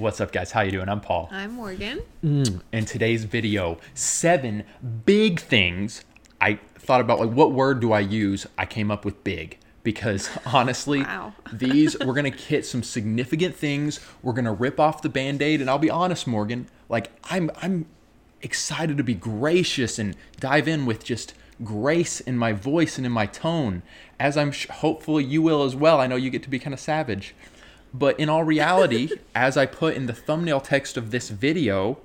What's up, guys? How you doing? I'm Paul. I'm Morgan. Mm. In today's video, seven big things. I thought about like what word do I use? I came up with big because honestly, Wow. these we're gonna hit some significant things. We're gonna rip off the band-aid, and I'll be honest, Morgan. Like I'm I'm excited to be gracious and dive in with just grace in my voice and in my tone, as I'm sh- hopefully you will as well. I know you get to be kind of savage. But in all reality, as I put in the thumbnail text of this video,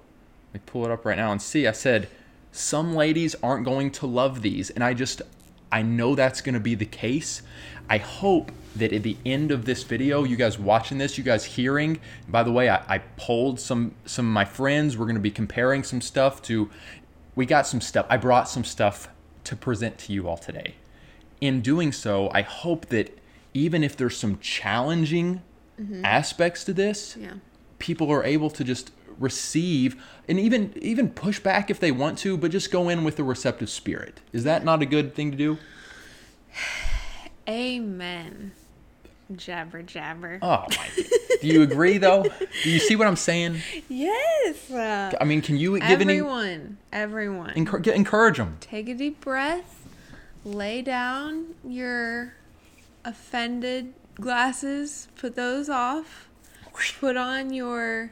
let me pull it up right now and see. I said, some ladies aren't going to love these. And I just, I know that's going to be the case. I hope that at the end of this video, you guys watching this, you guys hearing, by the way, I, I polled some, some of my friends. We're going to be comparing some stuff to, we got some stuff. I brought some stuff to present to you all today. In doing so, I hope that even if there's some challenging aspects to this, Yeah. people are able to just receive and even even push back if they want to, but just go in with a receptive spirit. Is that not a good thing to do? Amen. Jabber jabber. Oh my! do you agree though? Do you see what I'm saying? Yes. Uh, I mean, can you give any everyone, encourage them? take a deep breath. Lay down your offended glasses. Put those off. Put on your.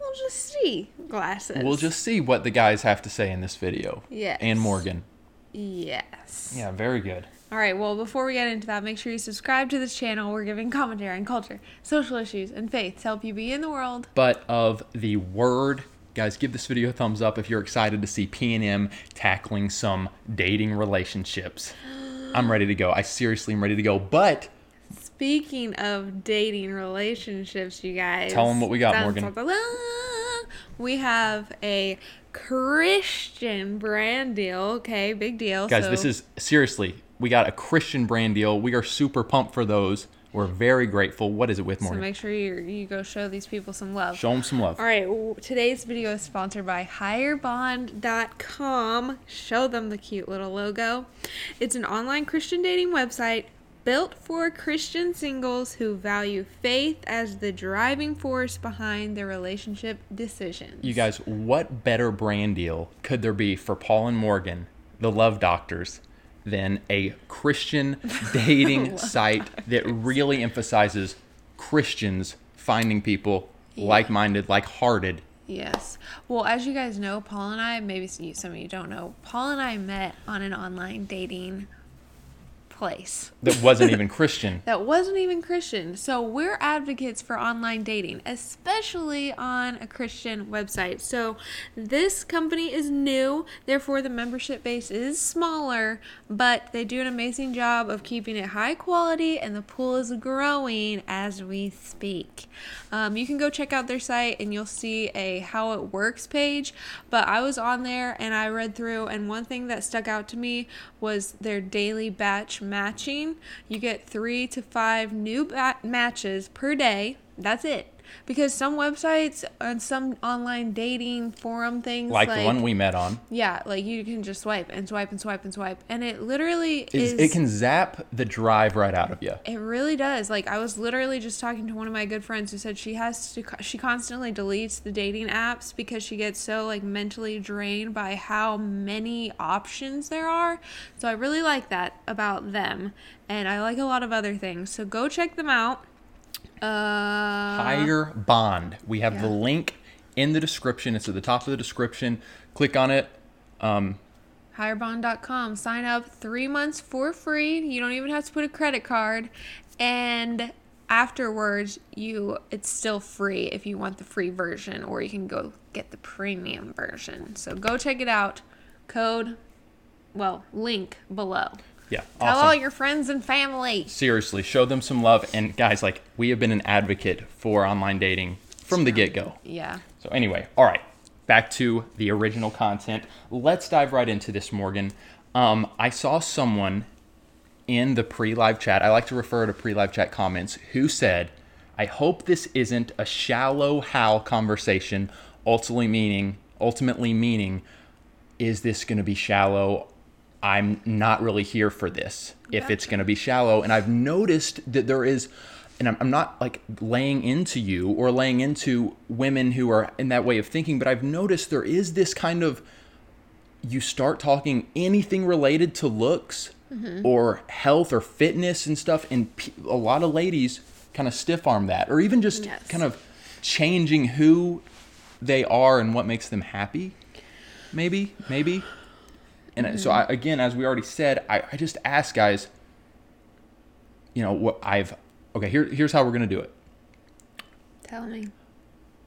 We'll just see glasses. We'll just see what the guys have to say in this video. Yes. And Morgan. Yes. Yeah, very good. All right, well, before we get into that, make sure you subscribe to this channel. We're giving commentary on culture, social issues, and faith to help you be in the world. but of the word. Guys, give this video a thumbs up if you're excited to see P&M tackling some dating relationships. I'm ready to go. I seriously am ready to go. But Speaking of dating relationships, you guys. Tell them what we got, Morgan. We have a Christian brand deal. Okay, big deal. guys, So- this is seriously, we got a Christian brand deal. We are super pumped for those. We're very grateful. What is it with Morgan? So make sure you you go show these people some love. Show them some love. All right, today's video is sponsored by higherbond.com. Show them the cute little logo. It's an online Christian dating website built for Christian singles who value faith as the driving force behind their relationship decisions. You guys, what better brand deal could there be for Paul and Morgan, the love doctors, than a Christian dating site that really emphasizes Christians finding people like minded, like hearted? Yes. Well, as you guys know, Paul and I, maybe some some of you don't know, Paul and I met on an online dating place. That wasn't even Christian. that wasn't even Christian. So we're advocates for online dating, especially on a Christian website. So this company is new, therefore the membership base is smaller, but they do an amazing job of keeping it high quality and the pool is growing as we speak. Um, you can go check out their site and you'll see a how it works page, but I was on there and I read through and one thing that stuck out to me was their daily batch matching. You get three to five new bat- matches per day. That's it. Because some websites and some online dating forum things Like, the one we met on. yeah, like you can just swipe and swipe and swipe and swipe, and it literally Is, is. it can zap the drive right out of you. It really does. Like I was literally just talking to one of my good friends who said she has to she constantly deletes the dating apps because she gets so like mentally drained by how many options there are. So I really like that about them and I like a lot of other things. So go check them out. Uh Higher Bond. We have the link in the description. It's at the top of the description. Click on it. Um, higherbond.com. Sign up three months for free. You don't even have to put a credit card. And afterwards, you it's still free if you want the free version, or you can go get the premium version. So go check it out. Code, well, link below. Yeah, Tell awesome. all your friends and family. Seriously, show them some love. And guys, like, we have been an advocate for online dating from the get go. Yeah. So, anyway, all right, back to the original content. Let's dive right into this, Morgan. Um, I saw someone in the pre live chat, I like to refer to pre live chat comments, who said, I hope this isn't a shallow how conversation, ultimately meaning, ultimately meaning, is this going to be shallow? I'm not really here for this if it's going to be shallow. And I've noticed that there is and I'm, I'm not like laying into you or laying into women who are in that way of thinking, but I've noticed there is this kind of you start talking anything related to looks mm-hmm. or health or fitness and stuff, and pe- a lot of ladies kind of stiff arm that, or even just Yes. kind of changing who they are and what makes them happy. Maybe, maybe. And so, mm-hmm. I, again, as we already said, I, I just ask guys, you know, what I've, okay, here, here's how we're going to do it Tell me.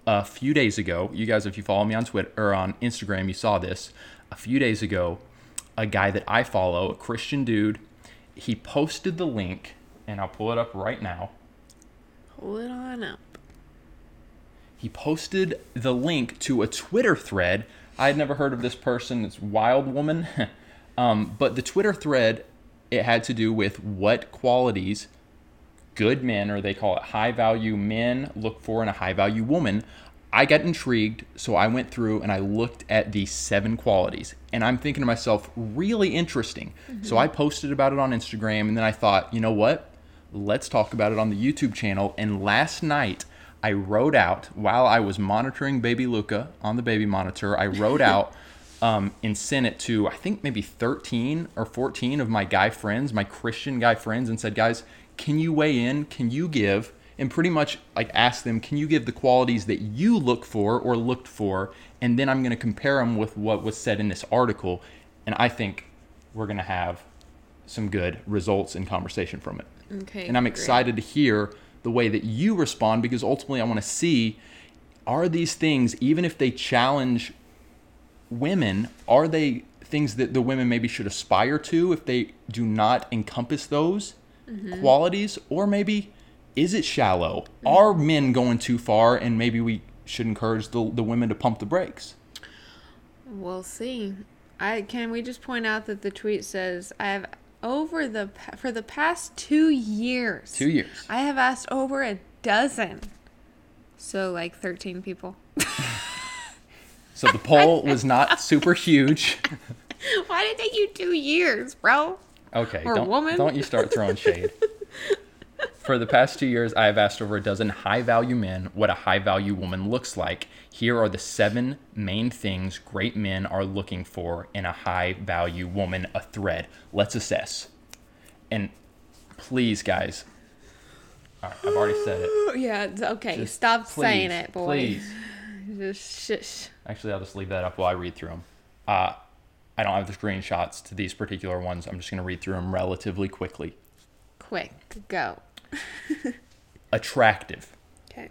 a few days ago, you guys, if you follow me on Twitter or on Instagram, you saw this. A few days ago, a guy that I follow, a Christian dude, he posted the link, and I'll pull it up right now. Pull it on up. He posted the link to a Twitter thread. I had never heard of this person. It's Wild Woman. um, but the Twitter thread, it had to do with what qualities good men, or they call it high value men, look for in a high value woman. I got intrigued, so I went through and I looked at the seven qualities. And I'm thinking to myself, really interesting. So I posted about it on Instagram, and then I thought, you know what? Let's talk about it on the YouTube channel. And last night, I wrote out while I was monitoring baby Luca on the baby monitor, I wrote out um, and sent it to I think maybe 13 or 14 of my guy friends, my Christian guy friends, and said, guys, can you weigh in? Can you give? And pretty much like ask them, can you give the qualities that you look for or looked for? And then I'm going to compare them with what was said in this article. And I think we're going to have some good results and conversation from it. Okay. And I'm great. excited to hear the way that you respond because ultimately I want to see are these things, even if they challenge women, are they things that the women maybe should aspire to if they do not encompass those mm-hmm. qualities? Or maybe is it shallow? Are men going too far and maybe we should encourage the, the women to pump the brakes? We'll see. I can we just point out that the tweet says I have over the for the past two years. Two years. I have asked over a dozen. So like thirteen people. So the poll was not super huge. Why did it take you two years, bro? Okay, Or don't, woman. don't you start throwing shade. For the past two years, I have asked over a dozen high value men what a high value woman looks like. Here are the seven main things great men are looking for in a high value woman, a thread. Let's assess. And please, guys, right, I've already said it. Yeah, okay. Just Stop saying it, boy. Please. Just shush. Actually, I'll just leave that up while I read through them. Uh, I don't have the screenshots to these particular ones. I'm just going to read through them relatively quickly. Quick, go. Attractive. Okay.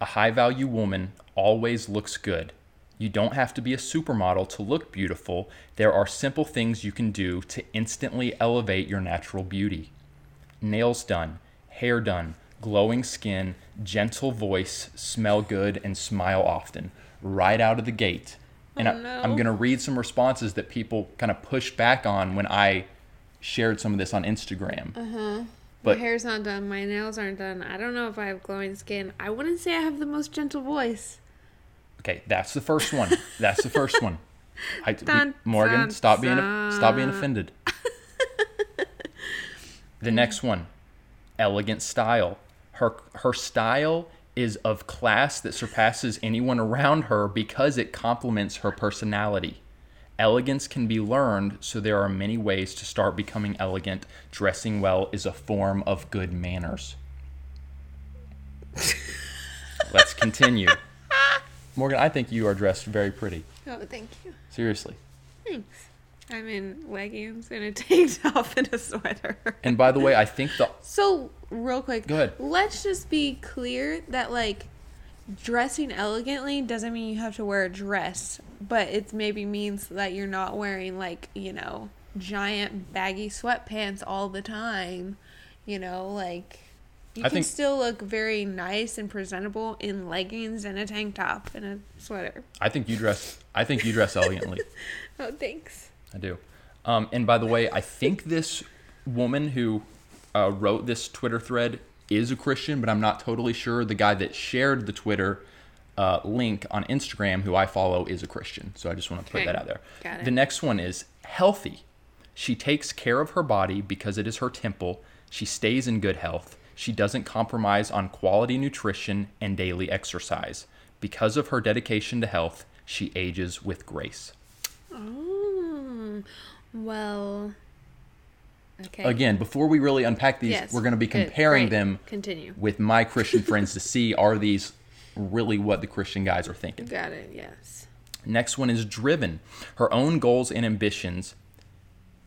A high value woman always looks good. You don't have to be a supermodel to look beautiful. There are simple things you can do to instantly elevate your natural beauty. Nails done, hair done, glowing skin, gentle voice, smell good, and smile often. Right out of the gate. And Oh, I, no. I'm going to read some responses that people kind of pushed back on when I shared some of this on Instagram. my But hair's not done. My nails aren't done. I don't know if I have glowing skin. I wouldn't say I have the most gentle voice. Okay, that's the first one. That's the first one. I, Dun, Morgan, dun, stop being stop being offended. the next one, elegant style. Her her style is of class that surpasses anyone around her because it complements her personality. Elegance can be learned, so there are many ways to start becoming elegant. Dressing well is a form of good manners. Let's continue. Morgan, I think you are dressed very pretty. Oh, thank you. Seriously. Thanks. I'm in leggings and a tank top and a sweater. And by the way, I think the So, real quick, Go ahead. let's just be clear that like dressing elegantly doesn't mean you have to wear a dress, but it maybe means that you're not wearing like, you know, giant baggy sweatpants all the time. You know, like you I can think- still look very nice and presentable in leggings and a tank top and a sweater. I think you dress I think you dress elegantly. Oh, thanks. I do. Um, and by the way, I think this woman who uh, wrote this Twitter thread is a Christian, but I'm not totally sure. The guy that shared the Twitter uh, link on Instagram, who I follow, is a Christian. So I just want to put that out there. The next one is healthy. She takes care of her body because it is her temple. She stays in good health. She doesn't compromise on quality nutrition and daily exercise. Because of her dedication to health, she ages with grace. Oh, well. Okay. Again, before we really unpack these, Yes, we're going to be comparing them Continue. with my Christian friends to see are these really what the Christian guys are thinking. Got it. Yes. Next one is driven. Her own goals and ambitions.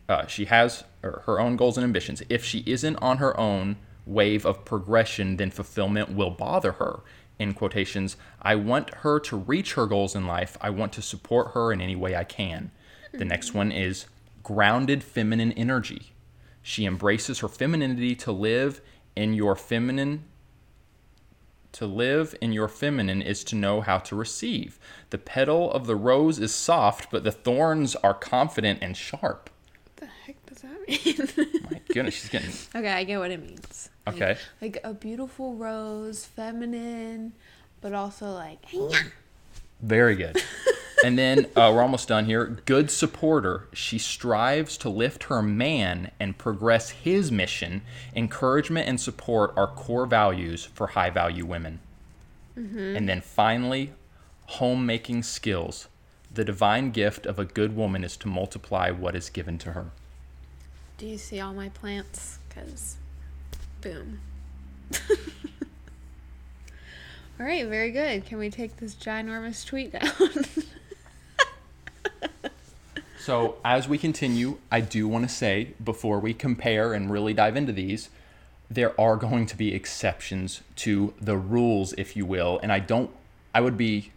Uh, she has her own goals and ambitions. If she isn't on her own wave of progression, then fulfillment will bother her. In quotations, I want her to reach her goals in life. I want to support her in any way I can. The next one is grounded feminine energy. She embraces her femininity to live in your feminine to live in your feminine is to know how to receive. The petal of the rose is soft, but the thorns are confident and sharp. What the heck does that mean? My goodness, she's getting okay, I get what it means. Like- Okay. Like, a beautiful rose, feminine, but also like. Very good. and then uh, we're almost done here. Good supporter. She strives to lift her man and progress his mission. Encouragement and support are core values for high value women. And then finally, homemaking skills. The divine gift of a good woman is to multiply what is given to her. Do you see all my plants? Because, boom. all right, very good. Can we take this ginormous tweet down? So, as we continue, I do want to say before we compare and really dive into these, there are going to be exceptions to the rules, if you will. And I don't, I would be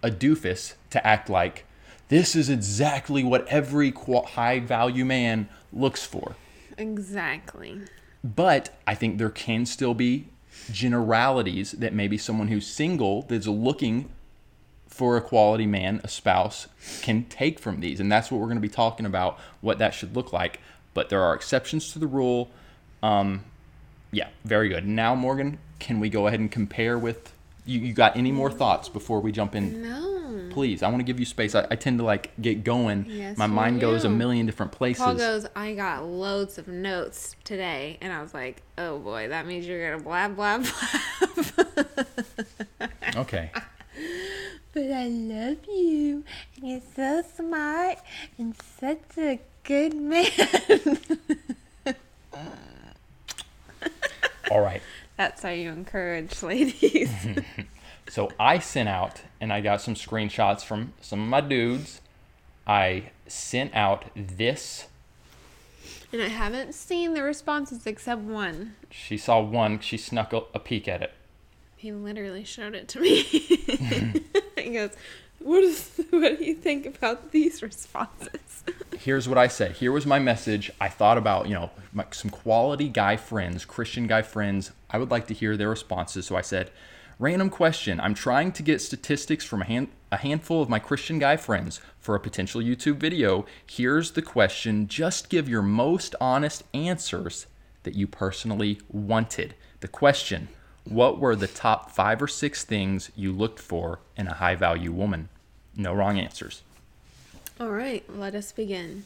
a doofus to act like this is exactly what every high value man looks for. exactly. But I think there can still be generalities that maybe someone who's single that's looking for a quality man, a spouse, can take from these. And that's what we're going to be talking about, what that should look like. But there are exceptions to the rule. Um, yeah, very good. Now, Morgan, can we go ahead and compare with you? You got any more thoughts before we jump in? No. Please, I want to give you space. I, I tend to like get going. Yes, My mind goes a million different places. Paul goes, I got loads of notes today. And I was like, oh boy, that means you're going to blab, blab, blab. Okay. But I love you. And you're so smart and such a good man. All right. That's how you encourage ladies. So I sent out, and I got some screenshots from some of my dudes. I sent out this. and I haven't seen the responses except one. She saw one. She snuck a, a peek at it. He literally showed it to me. he goes, what, is, what do you think about these responses? Here's what I said. Here was my message. I thought about, you know, my, some quality guy friends, Christian guy friends. I would like to hear their responses. So I said, random question. I'm trying to get statistics from a, hand, a handful of my Christian guy friends for a potential YouTube video. Here's the question. Just give your most honest answers that you personally wanted. The question What were the top five or six things you looked for in a high value woman? No wrong answers. All right, let us begin.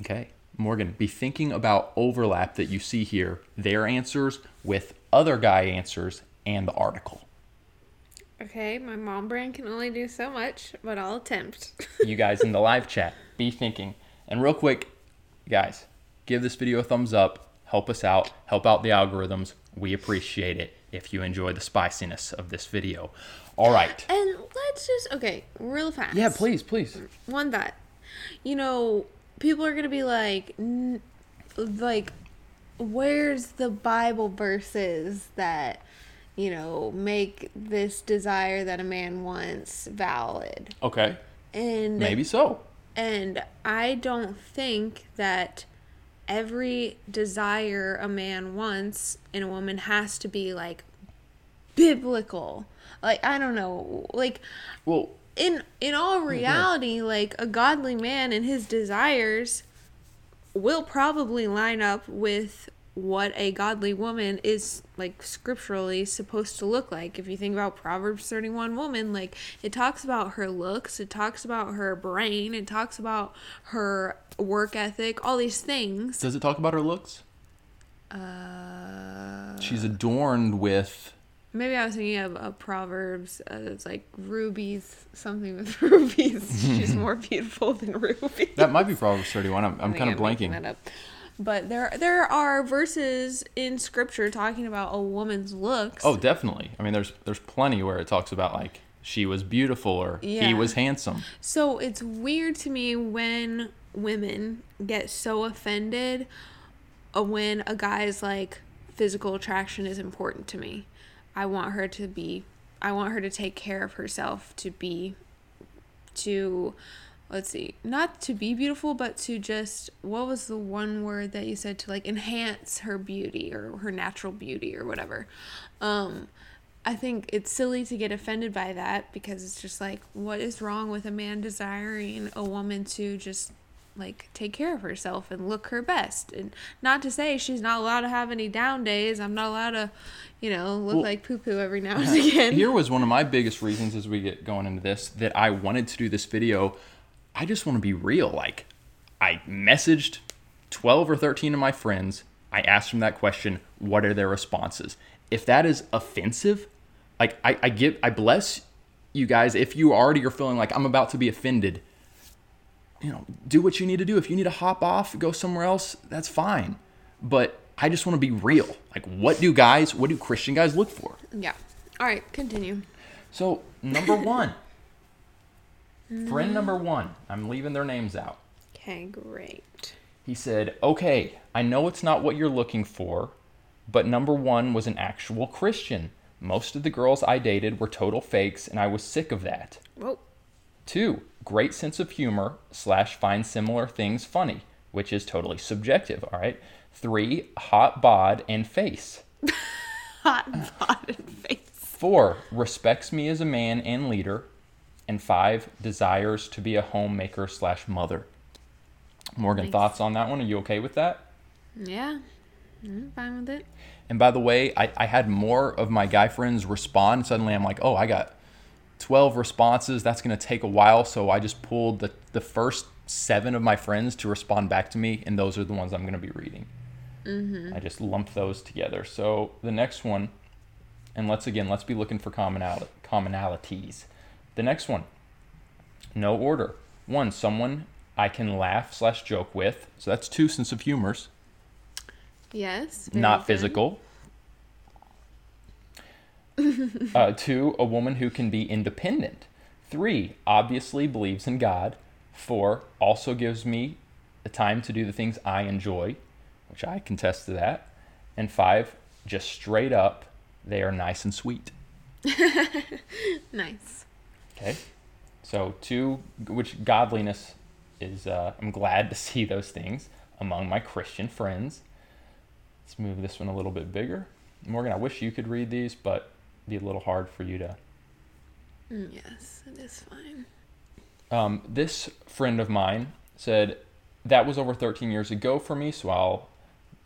Okay. Morgan, be thinking about overlap that you see here, their answers with other guy answers and the article. Okay, my mom brain can only do so much, but I'll attempt. You guys in the live chat, be thinking. And real quick, guys, give this video a thumbs up, help us out, help out the algorithms. We appreciate it if you enjoy the spiciness of this video. All right. and let's just, okay, real fast. Yeah, please, please. one thought. You know, people are gonna be like, n- like, where's the Bible verses that you know make this desire that a man wants valid? Okay. And Maybe so. and I don't think that every desire a man wants in a woman has to be like biblical. Like I don't know, like Well, in in all reality, like a godly man and his desires will probably line up with what a godly woman is like scripturally supposed to look like. If you think about Proverbs 31 woman, like it talks about her looks, it talks about her brain, it talks about her work ethic, all these things. does it talk about her looks? Uh, She's adorned with. maybe I was thinking of a Proverbs. Uh, it's like rubies, something with rubies. She's more beautiful than rubies. That might be Proverbs 31. I'm, I'm kind of blanking. that up. But there there are verses in scripture talking about a woman's looks. Oh, definitely. I mean, there's there's plenty where it talks about like she was beautiful or he was handsome. So it's weird to me when women get so offended when a guy's like physical attraction is important to me. I want her to be I want her to take care of herself to be to let's see, not to be beautiful but to just what was the one word that you said to like enhance her beauty or her natural beauty or whatever. Um I think it's silly to get offended by that because it's just like, what is wrong with a man desiring a woman to just like take care of herself and look her best? And not to say she's not allowed to have any down days. I'm not allowed to, you know, look Well- like poo poo every now and again. Here was one of my biggest reasons as we get going into this that I wanted to do this video. I just want to be real. Like, I messaged 12 or 13 of my friends. I asked them that question. What are their responses? If that is offensive, like, I, I give, I bless you guys. If you already are feeling like I'm about to be offended, you know, do what you need to do. If you need to hop off, go somewhere else, that's fine. But I just want to be real. Like, what do guys, what do Christian guys look for? yeah. All right, continue. So, number one, friend mm. number one, I'm leaving their names out. Okay, great. He said, Okay, I know it's not what you're looking for, but number one was an actual Christian. Most of the girls I dated were total fakes, and I was sick of that. Whoa. Two, great sense of humor slash find similar things funny, which is totally subjective, all right? Three, hot bod and face. Hot bod and face. Four, respects me as a man and leader. And five, desires to be a homemaker slash mother. Morgan, Nice. thoughts on that one? Are you okay with that? Yeah. I'm fine with it. And by the way, I, I had more of my guy friends respond. Suddenly I'm like, oh, I got 12 responses. That's going to take a while. So I just pulled the, the first seven of my friends to respond back to me. And those are the ones I'm going to be reading. Mm-hmm. I just lumped those together. So the next one, and let's again, let's be looking for commonality, commonalities. The next one, no order. One, someone I can laugh slash joke with. So that's two sense of humors Yes. not physical. uh, two, a woman who can be independent. Three, obviously believes in God. Four, also gives me the time to do the things I enjoy, which I contest to that. And five, just straight up, they are nice and sweet. Nice. Okay. So two, which godliness is. Uh, I'm glad to see those things among my Christian friends. Let's move this one a little bit bigger. Morgan, I wish you could read these, but it'd be a little hard for you to. Mm, Yes, it is fine. Um, this friend of mine said that was over 13 years ago for me, so I'll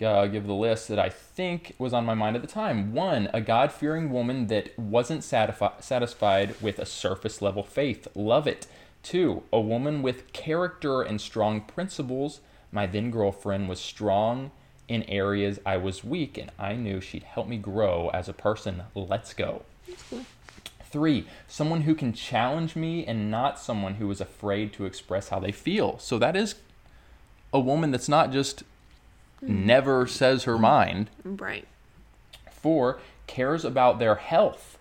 uh, give the list that I think was on my mind at the time. One, a God fearing woman that wasn't satisfi- satisfied with a surface level faith. Love it. Two, a woman with character and strong principles. My then girlfriend was strong in areas I was weak, and I knew she'd help me grow as a person. Let's go. Three, someone who can challenge me and not someone who is afraid to express how they feel. So that is a woman that's not just Mm-hmm. never says her mind. Right. Four, cares about their health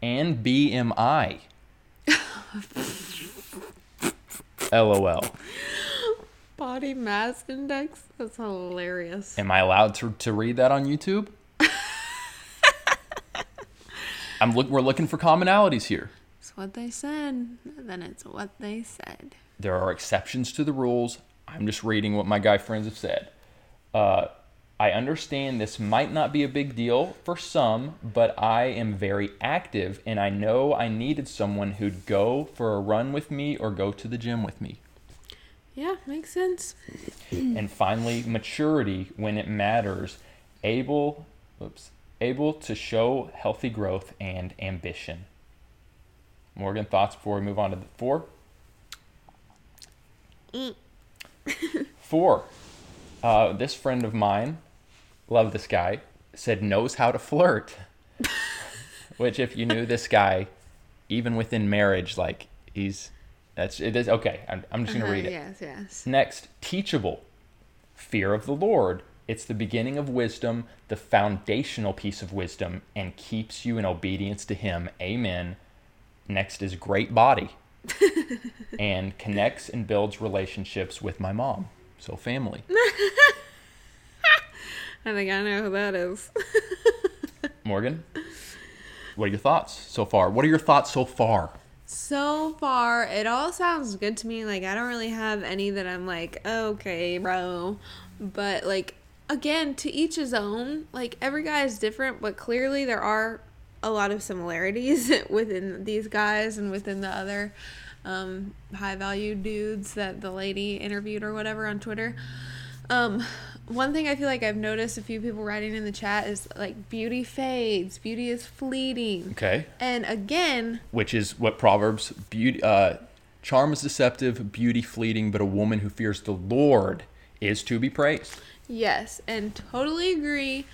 and BMI. LOL. Body mass index? That's hilarious. Am I allowed to, to read that on YouTube? I'm look, we're looking for commonalities here. It's what they said. Then it's what they said. There are exceptions to the rules. I'm just reading what my guy friends have said. Uh, I understand this might not be a big deal for some, but I am very active and I know I needed someone who'd go for a run with me or go to the gym with me. Yeah, makes sense. and finally, maturity when it matters, able, oops, able to show healthy growth and ambition. Morgan, thoughts before we move on to the four? Four. Uh, this friend of mine love this guy, said knows how to flirt. Which, if you knew this guy, even within marriage, like he's that's it is okay. I'm, I'm just gonna Uh-huh, read it. Yes, yes. Next, teachable. Fear of the Lord. It's the beginning of wisdom, the foundational piece of wisdom, and keeps you in obedience to Him. Amen. Next is great body and connects and builds relationships with my mom. So, family. I think I know who that is. Morgan, what are your thoughts so far? What are your thoughts so far? So far, it all sounds good to me. Like, I don't really have any that I'm like, okay, bro. But, like, again, to each his own. Like, every guy is different, but clearly there are a lot of similarities within these guys and within the other um, high value dudes that the lady interviewed or whatever on Twitter. Um, one thing I feel like I've noticed a few people writing in the chat is like beauty fades, beauty is fleeting. Okay. And again, Which is what Proverbs beauty uh charm is deceptive, beauty fleeting, but a woman who fears the Lord is to be praised. Yes, and totally agree.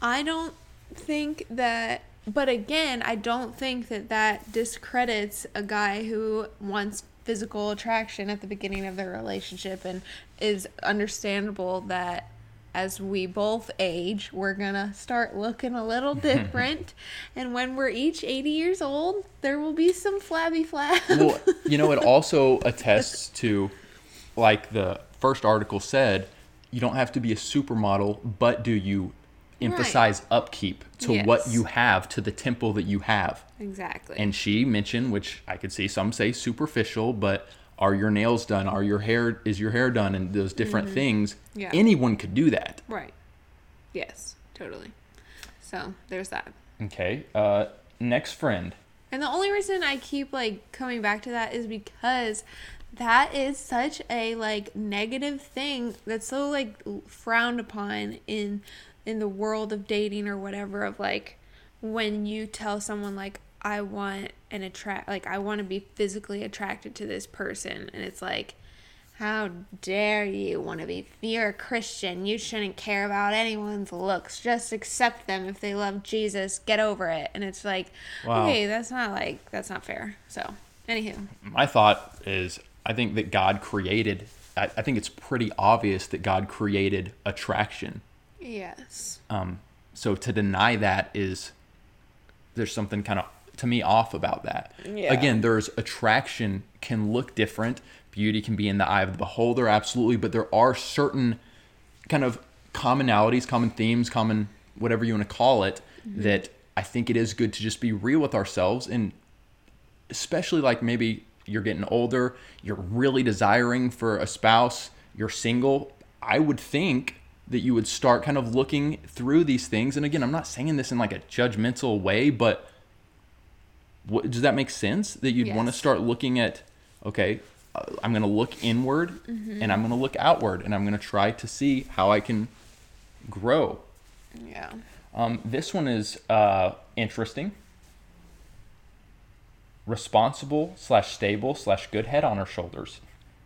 I don't think that, but again, I don't think that that discredits a guy who wants physical attraction at the beginning of their relationship and is understandable that as we both age, we're gonna start looking a little different. and when we're each 80 years old, there will be some flabby flabs. well, you know, it also attests to, like the first article said, you don't have to be a supermodel, but do you emphasize upkeep to what you have, to the temple that you have? exactly. And she mentioned, which I could see some say superficial, but are your nails done? Are your hair is your hair done? And those different things. Mm-hmm. Yeah. Anyone could do that. right. Yes, totally. So there's that. Okay. Uh, next friend. And the only reason I keep like coming back to that is because that is such a like negative thing that's so like frowned upon in in the world of dating or whatever of like when you tell someone like I want an attract like I want to be physically attracted to this person and it's like how dare you want to be if you're a Christian you shouldn't care about anyone's looks. Just accept them if they love Jesus. Get over it. And it's like Wow. okay that's not like that's not fair. So anywho. My thought is I think that God created, I, I think it's pretty obvious that God created attraction. Yes Um, so to deny that is, there's something kind of, to me, off about that. Yeah. Again, there's attraction can look different. Beauty can be in the eye of the beholder, absolutely. But there are certain kind of commonalities, common themes, common whatever you want to call it, that I think it is good to just be real with ourselves and especially like maybe you're getting older, you're really desiring for a spouse, you're single, I would think that you would start kind of looking through these things. And again, I'm not saying this in like a judgmental way, but what, does that make sense? That you'd want to start looking at, okay, uh, I'm going to look inward and I'm going to look outward and I'm going to try to see how I can grow. yeah Um, this one is uh, interesting. Responsible slash stable slash good head on her shoulders.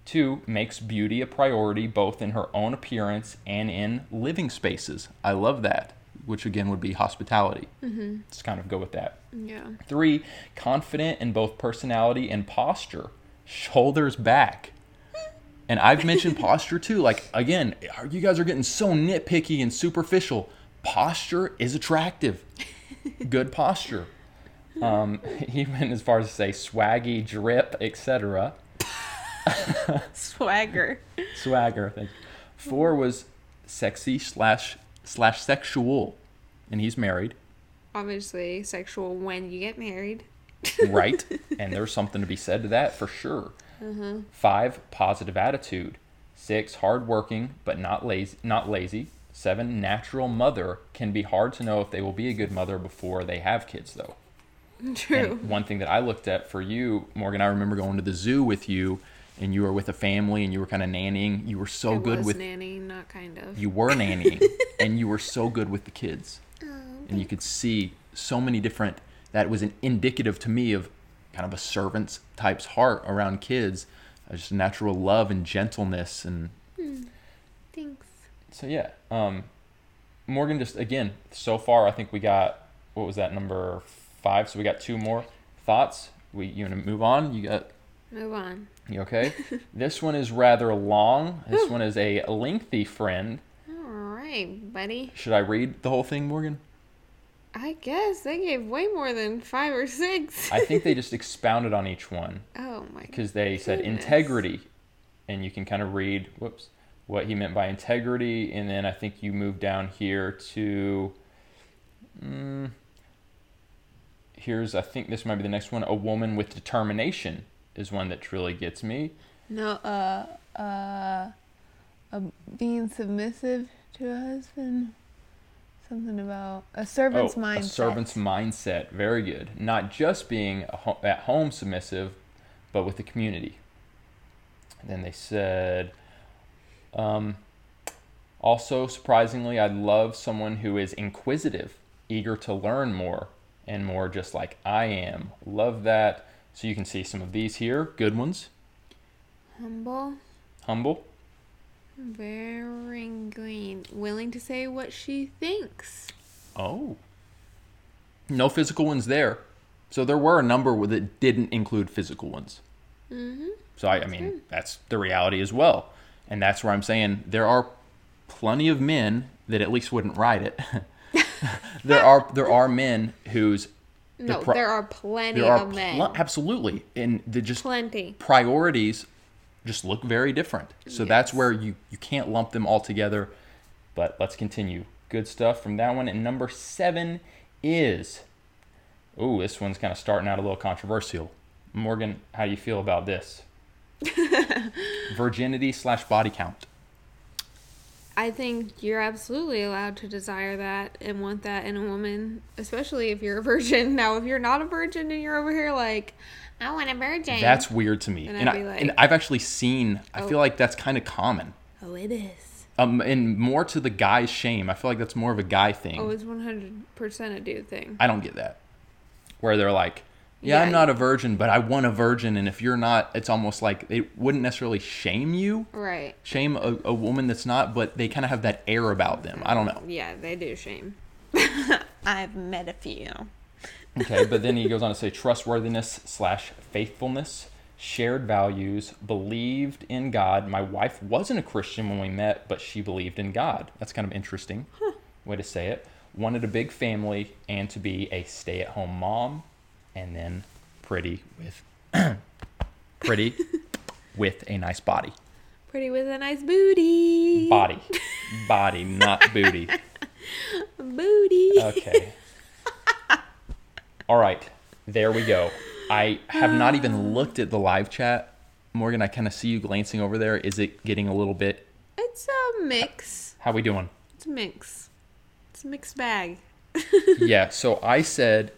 Two, makes beauty a priority both in her own appearance and in living spaces. I love that, which again would be hospitality. Mm-hmm. Let's kind of go with that. yeah Three, confident in both personality and posture, shoulders back. And I've mentioned posture too. Like, again, you guys are getting so nitpicky and superficial. Posture is attractive. Good posture. Um, he went as far as to say swaggy, drip, etc. swagger Swagger. Thank you. Four was sexy slash slash sexual, and he's married. obviously sexual when you get married right? and there's something to be said to that for sure. Uh-huh. Five, positive attitude. Six, hardworking but not lazy. Not lazy. Seven, natural mother. Can be hard to know if they will be a good mother before they have kids, though. true And one thing that I looked at for you, Morgan, I remember going to the zoo with you, and you were with a family, and you were kind of nannying. You were so I good was with nanny not kind of you were nannying, and you were so good with the kids, oh, and you could see so many different. That was an indicative to me of kind of a servant's type's heart around kids, uh, just natural love and gentleness, and thanks so yeah. Um, Morgan, just again, so far I think we got what was that number five? So we got two more thoughts. We you want to move on? You got Move on. you okay? this one is rather long. This one is a lengthy friend. All right, buddy. Should I read the whole thing, Morgan? I guess they gave way more than five or six. I think they just expounded on each one oh my. because they said integrity, and you can kind of read whoops what he meant by integrity, and then I think you move down here to. Mm, here's I think this might be the next one. A woman with determination is one that truly gets me. No, uh, uh, uh, being submissive to a husband. Something about a servant's oh, mindset. a servant's mindset. Very good. Not just being a ho- at home submissive, but with the community. And then they said, um, also surprisingly, I love someone who is inquisitive, eager to learn more, and more just like I am. Love that. So you can see some of these here. Good ones. Humble, Humble. very green, willing to say what she thinks. Oh. No physical ones there. So there were a number that didn't include physical ones. Mm-hmm. So I, I mean, that's the reality as well, and that's where I'm saying there are plenty of men that at least wouldn't ride it. there are there are men whose No, pro- there are plenty there are of men. absolutely, and the just plenty. priorities just look very different. So that's where you you can't lump them all together. But let's continue. Good stuff from that one. And number seven is, oh, this one's kind of starting out a little controversial. Morgan, how do you feel about this? Virginity slash body count. I think you're absolutely allowed to desire that and want that in a woman, especially if you're a virgin. Now, if you're not a virgin and you're over here like, I want a virgin. That's weird to me. And And, I'd I, be like- and I've actually seen. I Oh. feel like that's kind of common. oh, it is. Um, and more to the guy's shame. I feel like that's more of a guy thing. Oh, it's 100% a dude thing. I don't get that. Where they're like, yeah, Yeah. I'm not a virgin, but I want a virgin. And if you're not, it's almost like they wouldn't necessarily shame you, Right. shame a, a woman that's not, but they kind of have that air about them. I don't know. Yeah, they do shame. I've met a few. Okay, but then he goes on to say trustworthiness slash faithfulness, shared values, believed in God. My wife wasn't a Christian when we met, but she believed in God. That's kind of interesting way to say it. Wanted a big family and to be a stay at home mom, and then pretty with pretty with a nice body. Pretty with a nice booty. Body. Body, not booty. Booty. Okay. All right. There we go. I have not even ah. looked at the live chat. Morgan, I kind of see you glancing over there. Is it getting a little bit? It's a mix. How we doing? It's a mix. It's a mixed bag. yeah. So I said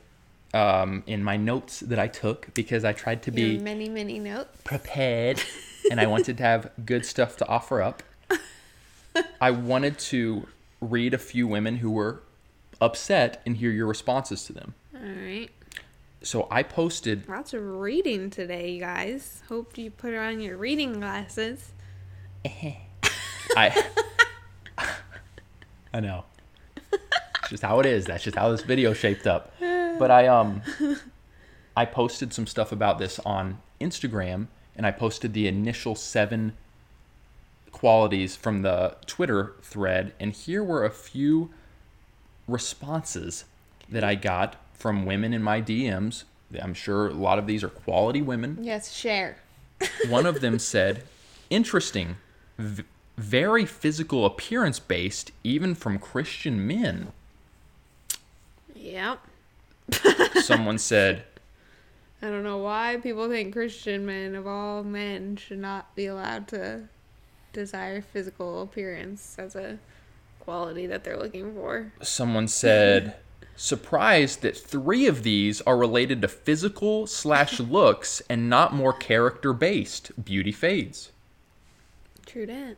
um, in my notes that I took because I tried to Your be many, many notes. prepared and I wanted to have good stuff to offer up. I wanted to read a few women who were upset and hear your responses to them. All right. So I posted Lots of reading today, you guys. Hope you put on your reading glasses. I I know. It's just how it is. That's just how this video shaped up. But I um I posted some stuff about this on Instagram and I posted the initial 7 qualities from the Twitter thread and here were a few responses that I got from women in my DMs. I'm sure a lot of these are quality women Yes, share. one of them said, "Interesting, v- very physical appearance based, even from Christian men." Yep. Someone said, I don't know why people think Christian men of all men should not be allowed to desire physical appearance as a quality that they're looking for. someone said, surprised that three of these are related to physical slash looks and not more character based. Beauty fades. True that.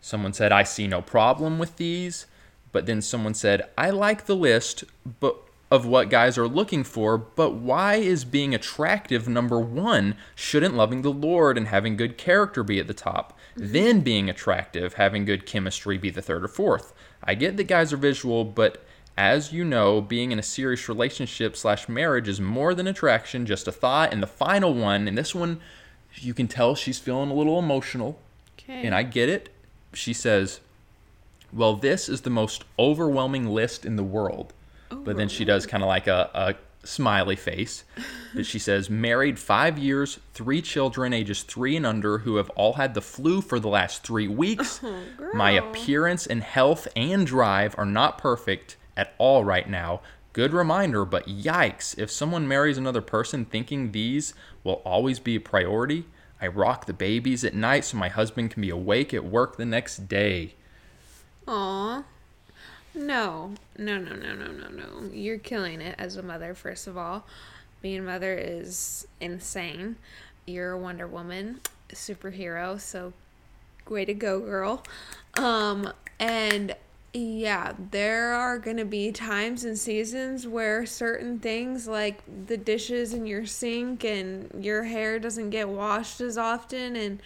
Someone said, I see no problem with these. But then someone said, I like the list, but of what guys are looking for, but why is being attractive number one? Shouldn't loving the Lord and having good character be at the top? Mm-hmm. Then being attractive, having good chemistry be the third or fourth? I get that guys are visual, but as you know, being in a serious relationship slash marriage is more than attraction, just a thought. And the final one, and this one, you can tell she's feeling a little emotional, Okay. and I get it. She says, Well, this is the most overwhelming list in the world. But then she does kind of like a, a smiley face. But she says, Married five years, three children, ages three and under, who have all had the flu for the last three weeks. Uh-huh, my girl. appearance and health and drive are not perfect at all right now. Good reminder, but yikes, if someone marries another person thinking these will always be a priority, I rock the babies at night so my husband can be awake at work the next day. Aw. No. No, no, no, no, no, no. You're killing it as a mother, first of all. Being a mother is insane. You're a Wonder Woman, superhero, so way to go, girl. Um, and yeah, there are gonna be times and seasons where certain things like the dishes in your sink and your hair doesn't get washed as often and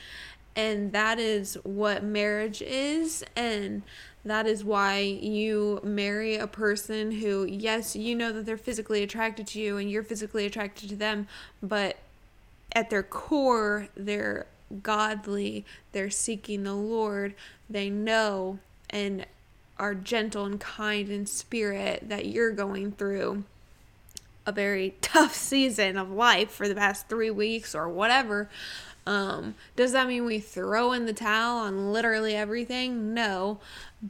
and that is what marriage is and that is why you marry a person who yes you know that they're physically attracted to you and you're physically attracted to them but at their core they're godly they're seeking the lord they know and are gentle and kind in spirit that you're going through a very tough season of life for the past three weeks or whatever. Um, does that mean we throw in the towel on literally everything? No,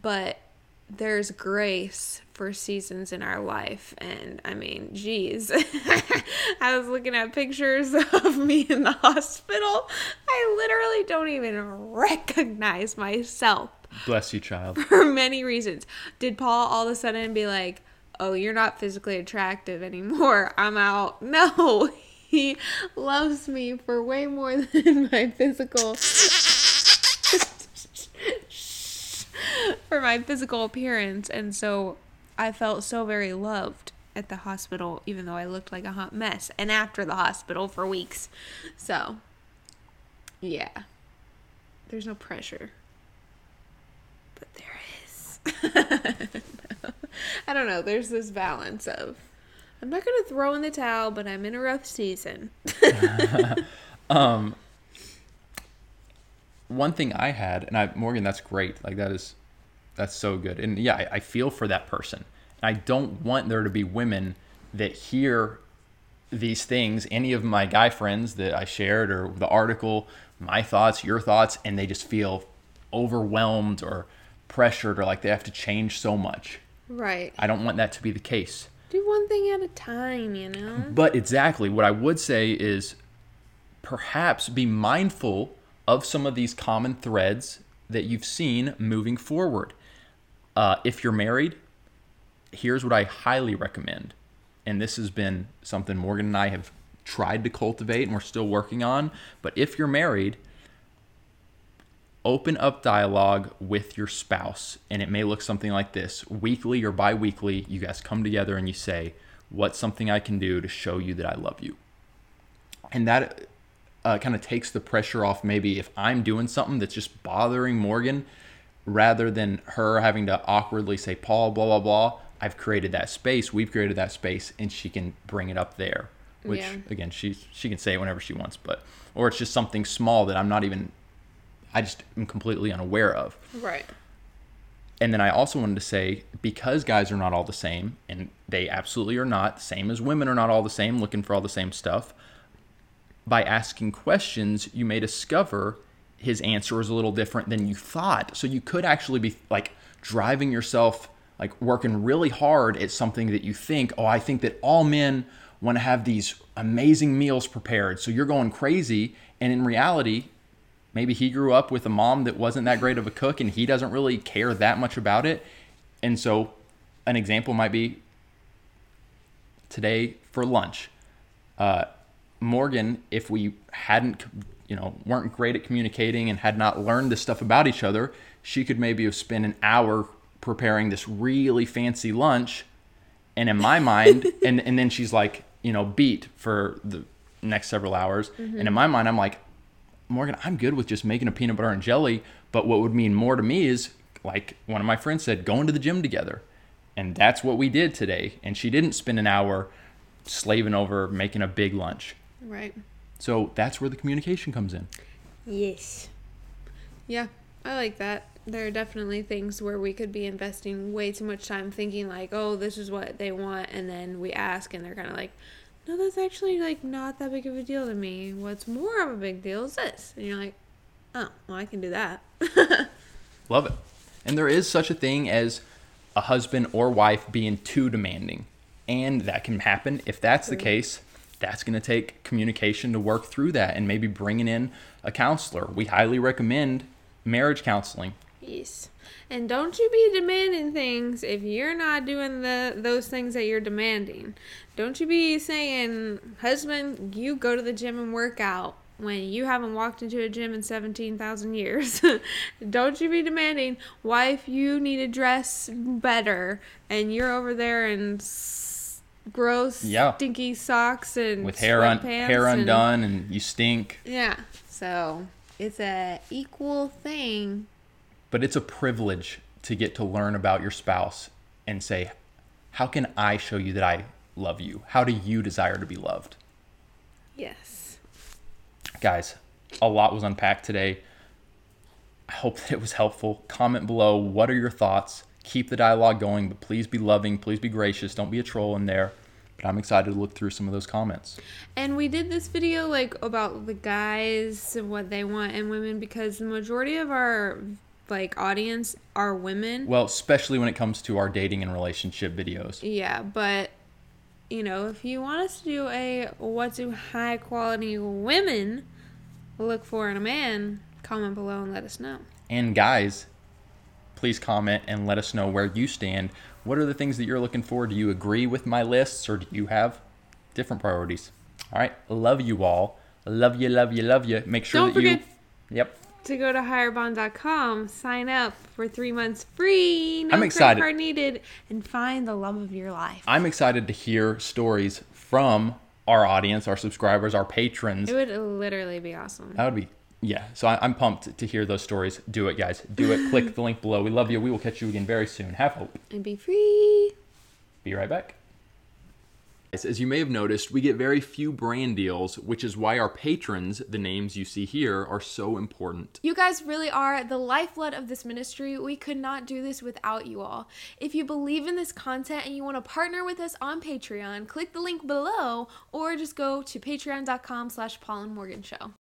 but there's grace for seasons in our life. And I mean, geez, I was looking at pictures of me in the hospital. I literally don't even recognize myself Bless you, child. for many reasons. Did Paul all of a sudden be like, "Oh, you're not physically attractive anymore. I'm out." No. He loves me for way more than my physical for my physical appearance and so I felt so very loved at the hospital even though I looked like a hot mess and after the hospital for weeks. So, yeah. There's no pressure. But there is. I don't know. There's this balance of I'm not going to throw in the towel, but I'm in a rough season. Um, one thing I had, and I Morgan, that's great. Like that is, that's so good. And yeah, I, I feel for that person. I don't want there to be women that hear these things, any of my guy friends that I shared, or the article, my thoughts, your thoughts, and they just feel overwhelmed or pressured or like they have to change so much. Right. I don't want that to be the case. Do one thing at a time, you know? But exactly what I would say is perhaps be mindful of some of these common threads that you've seen moving forward. Uh, if you're married, here's what I highly recommend. And this has been something Morgan and I have tried to cultivate and we're still working on. But if you're married, open up dialogue with your spouse. And it may look something like this weekly or bi weekly, you guys come together and you say, What's something I can do to show you that I love you? And that uh, kind of takes the pressure off maybe if I'm doing something that's just bothering Morgan rather than her having to awkwardly say, Paul, blah, blah, blah. I've created that space. We've created that space, and she can bring it up there. Which Yeah. again, she she can say it whenever she wants, but or it's just something small that I'm not even, I just am completely unaware of. Right. And then I also wanted to say because guys are not all the same, and they absolutely are not, same as women are not all the same, looking for all the same stuff. By asking questions, you may discover his answer is a little different than you thought. So you could actually be like driving yourself, like working really hard at something that you think, oh, I think that all men want to have these amazing meals prepared. So you're going crazy. And in reality, maybe he grew up with a mom that wasn't that great of a cook and he doesn't really care that much about it. And so an example might be today for lunch. Uh, Morgan, if we hadn't, you know, weren't great at communicating and had not learned this stuff about each other, she could maybe have spent an hour preparing this really fancy lunch And in my mind, and, and then she's like, you know, beat for the next several hours. And in mm-hmm. my mind, I'm like, Morgan, I'm good with just making a peanut butter and jelly. But what would mean more to me is, like one of my friends said, going to the gym together. And that's what we did today. And she didn't spend an hour slaving over making a big lunch. Right. So that's where the communication comes in. Yes. Yeah, I like that. There are definitely things where we could be investing way too much time thinking like, oh, this is what they want, and then we ask, and they're kind of like, no, that's actually like not that big of a deal to me. What's more of a big deal is this, and you're like, oh, well, I can do that. Love it. And there is such a thing as a husband or wife being too demanding. And that can happen. If that's the case, that's going to take communication to work through that and maybe bringing in a counselor. We highly recommend marriage counseling. Yes. And don't you be demanding things if you're not doing the those things that you're demanding. Don't you be saying, "Husband, you go to the gym and work out." When you haven't walked into a gym in 17,000 years. Don't you be demanding, wife, you need to dress better. And you're over there s- gross, Yeah. stinky socks and With hair un- hair and- undone and you stink. yeah. So it's a equal thing. But it's a privilege to get to learn about your spouse and say, how can I show you that I love you? How do you desire to be loved? Yes. Guys, a lot was unpacked today. I hope that it was helpful. Comment below. What are your thoughts? Keep the dialogue going, but please be loving. Please be gracious. Don't be a troll in there. But I'm excited to look through some of those comments. And we did this video like about the guys and what they want in women because the majority of our like audience are women. Well, especially when it comes to our dating and relationship videos. Yeah, but you know, if you want us to do a what do high quality women look for in a man, comment below and let us know. And guys, please comment and let us know where you stand. What are the things that you're looking for? Do you agree with my lists or do you have different priorities? All right. Love you all. Love you, love you, love you. Make sure Don't that you. forget- Yep. To go to higherbond.com, sign up for three months free, no I'm excited. credit card needed, and find the love of your life. I'm excited to hear stories from our audience, our subscribers, our patrons. It would literally be awesome. That would be, yeah. So I, I'm pumped to hear those stories. Do it, guys. Do it. Click the link below. We love you. We will catch you again very soon. Have hope. And be free. Be right back. As you may have noticed, we get very few brand deals, which is why our patrons, the names you see here, are so important. You guys really are the lifeblood of this ministry. We could not do this without you all. If you believe in this content and you want to partner with us on Patreon, click the link below or just go to patreon.com slash Paul and Morgan Show.